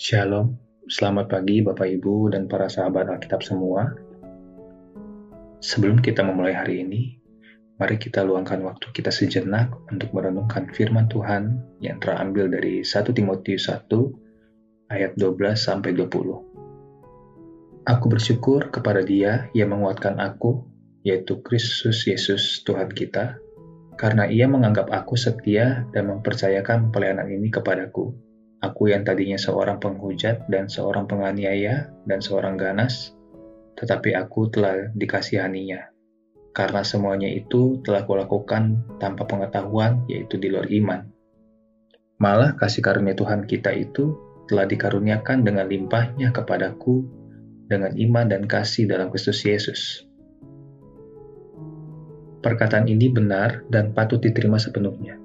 Shalom, selamat pagi Bapak Ibu dan para sahabat Alkitab semua. Sebelum kita memulai hari ini, mari kita luangkan waktu kita sejenak untuk merenungkan firman Tuhan yang terambil dari 1 Timotius 1 ayat 12 sampai 20. Aku bersyukur kepada Dia yang menguatkan aku, yaitu Kristus Yesus Tuhan kita, karena Ia menganggap aku setia dan mempercayakan pelayanan ini kepadaku Aku yang tadinya seorang penghujat dan seorang penganiaya dan seorang ganas, tetapi aku telah dikasihaninya. Karena semuanya itu telah kulakukan tanpa pengetahuan, yaitu di luar iman. Malah kasih karunia Tuhan kita itu telah dikaruniakan dengan limpahnya kepadaku dengan iman dan kasih dalam Kristus Yesus. Perkataan ini benar dan patut diterima sepenuhnya.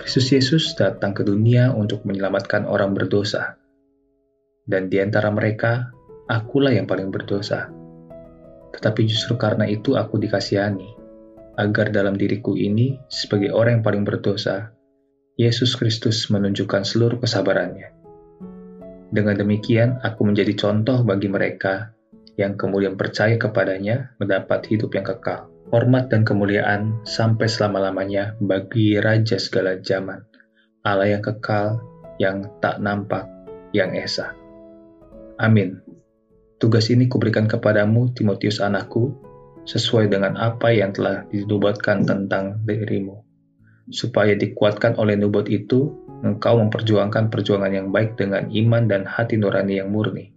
Kristus Yesus datang ke dunia untuk menyelamatkan orang berdosa. Dan di antara mereka, akulah yang paling berdosa. Tetapi justru karena itu aku dikasihani, agar dalam diriku ini, sebagai orang yang paling berdosa, Yesus Kristus menunjukkan seluruh kesabarannya. Dengan demikian, aku menjadi contoh bagi mereka yang kemudian percaya kepadanya mendapat hidup yang kekal hormat dan kemuliaan sampai selama-lamanya bagi Raja segala zaman, Allah yang kekal, yang tak nampak, yang esa. Amin. Tugas ini kuberikan kepadamu, Timotius anakku, sesuai dengan apa yang telah dinubuatkan tentang dirimu, supaya dikuatkan oleh nubuat itu, engkau memperjuangkan perjuangan yang baik dengan iman dan hati nurani yang murni.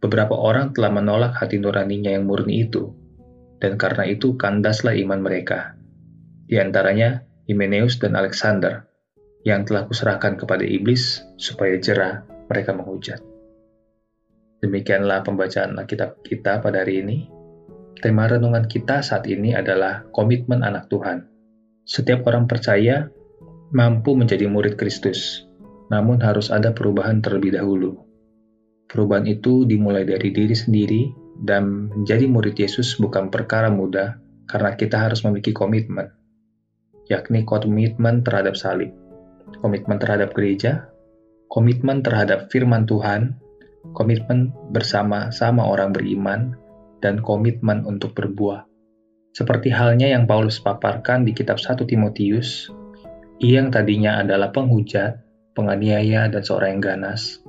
Beberapa orang telah menolak hati nuraninya yang murni itu, dan karena itu kandaslah iman mereka. Di antaranya Himeneus dan Alexander, yang telah kuserahkan kepada iblis supaya jerah mereka menghujat. Demikianlah pembacaan Alkitab kita pada hari ini. Tema renungan kita saat ini adalah komitmen anak Tuhan. Setiap orang percaya mampu menjadi murid Kristus, namun harus ada perubahan terlebih dahulu. Perubahan itu dimulai dari diri sendiri dan menjadi murid Yesus bukan perkara mudah karena kita harus memiliki komitmen, yakni komitmen terhadap salib, komitmen terhadap gereja, komitmen terhadap firman Tuhan, komitmen bersama-sama orang beriman, dan komitmen untuk berbuah. Seperti halnya yang Paulus paparkan di kitab 1 Timotius, ia yang tadinya adalah penghujat, penganiaya, dan seorang yang ganas,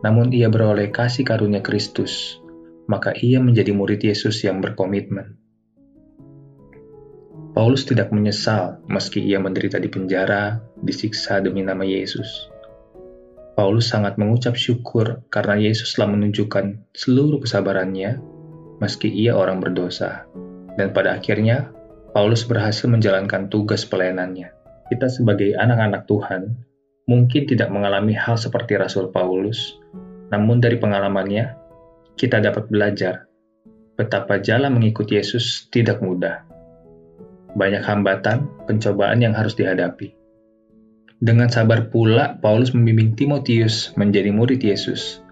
namun ia beroleh kasih karunia Kristus, maka ia menjadi murid Yesus yang berkomitmen. Paulus tidak menyesal meski ia menderita di penjara, disiksa demi nama Yesus. Paulus sangat mengucap syukur karena Yesus telah menunjukkan seluruh kesabarannya meski ia orang berdosa. Dan pada akhirnya, Paulus berhasil menjalankan tugas pelayanannya. Kita sebagai anak-anak Tuhan mungkin tidak mengalami hal seperti Rasul Paulus, namun dari pengalamannya, kita dapat belajar betapa jalan mengikuti Yesus tidak mudah. Banyak hambatan, pencobaan yang harus dihadapi. Dengan sabar pula, Paulus membimbing Timotius menjadi murid Yesus.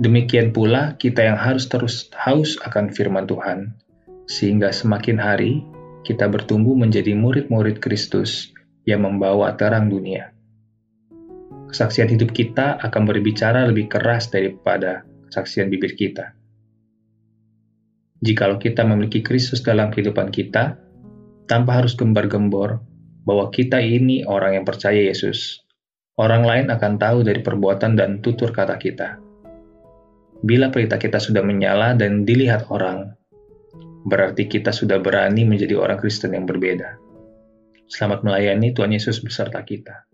Demikian pula kita yang harus terus haus akan firman Tuhan, sehingga semakin hari kita bertumbuh menjadi murid-murid Kristus yang membawa terang dunia. Kesaksian hidup kita akan berbicara lebih keras daripada kesaksian bibir kita. Jikalau kita memiliki Kristus dalam kehidupan kita, tanpa harus gembar-gembor bahwa kita ini orang yang percaya Yesus, orang lain akan tahu dari perbuatan dan tutur kata kita. Bila perintah kita sudah menyala dan dilihat orang, berarti kita sudah berani menjadi orang Kristen yang berbeda. Selamat melayani Tuhan Yesus beserta kita.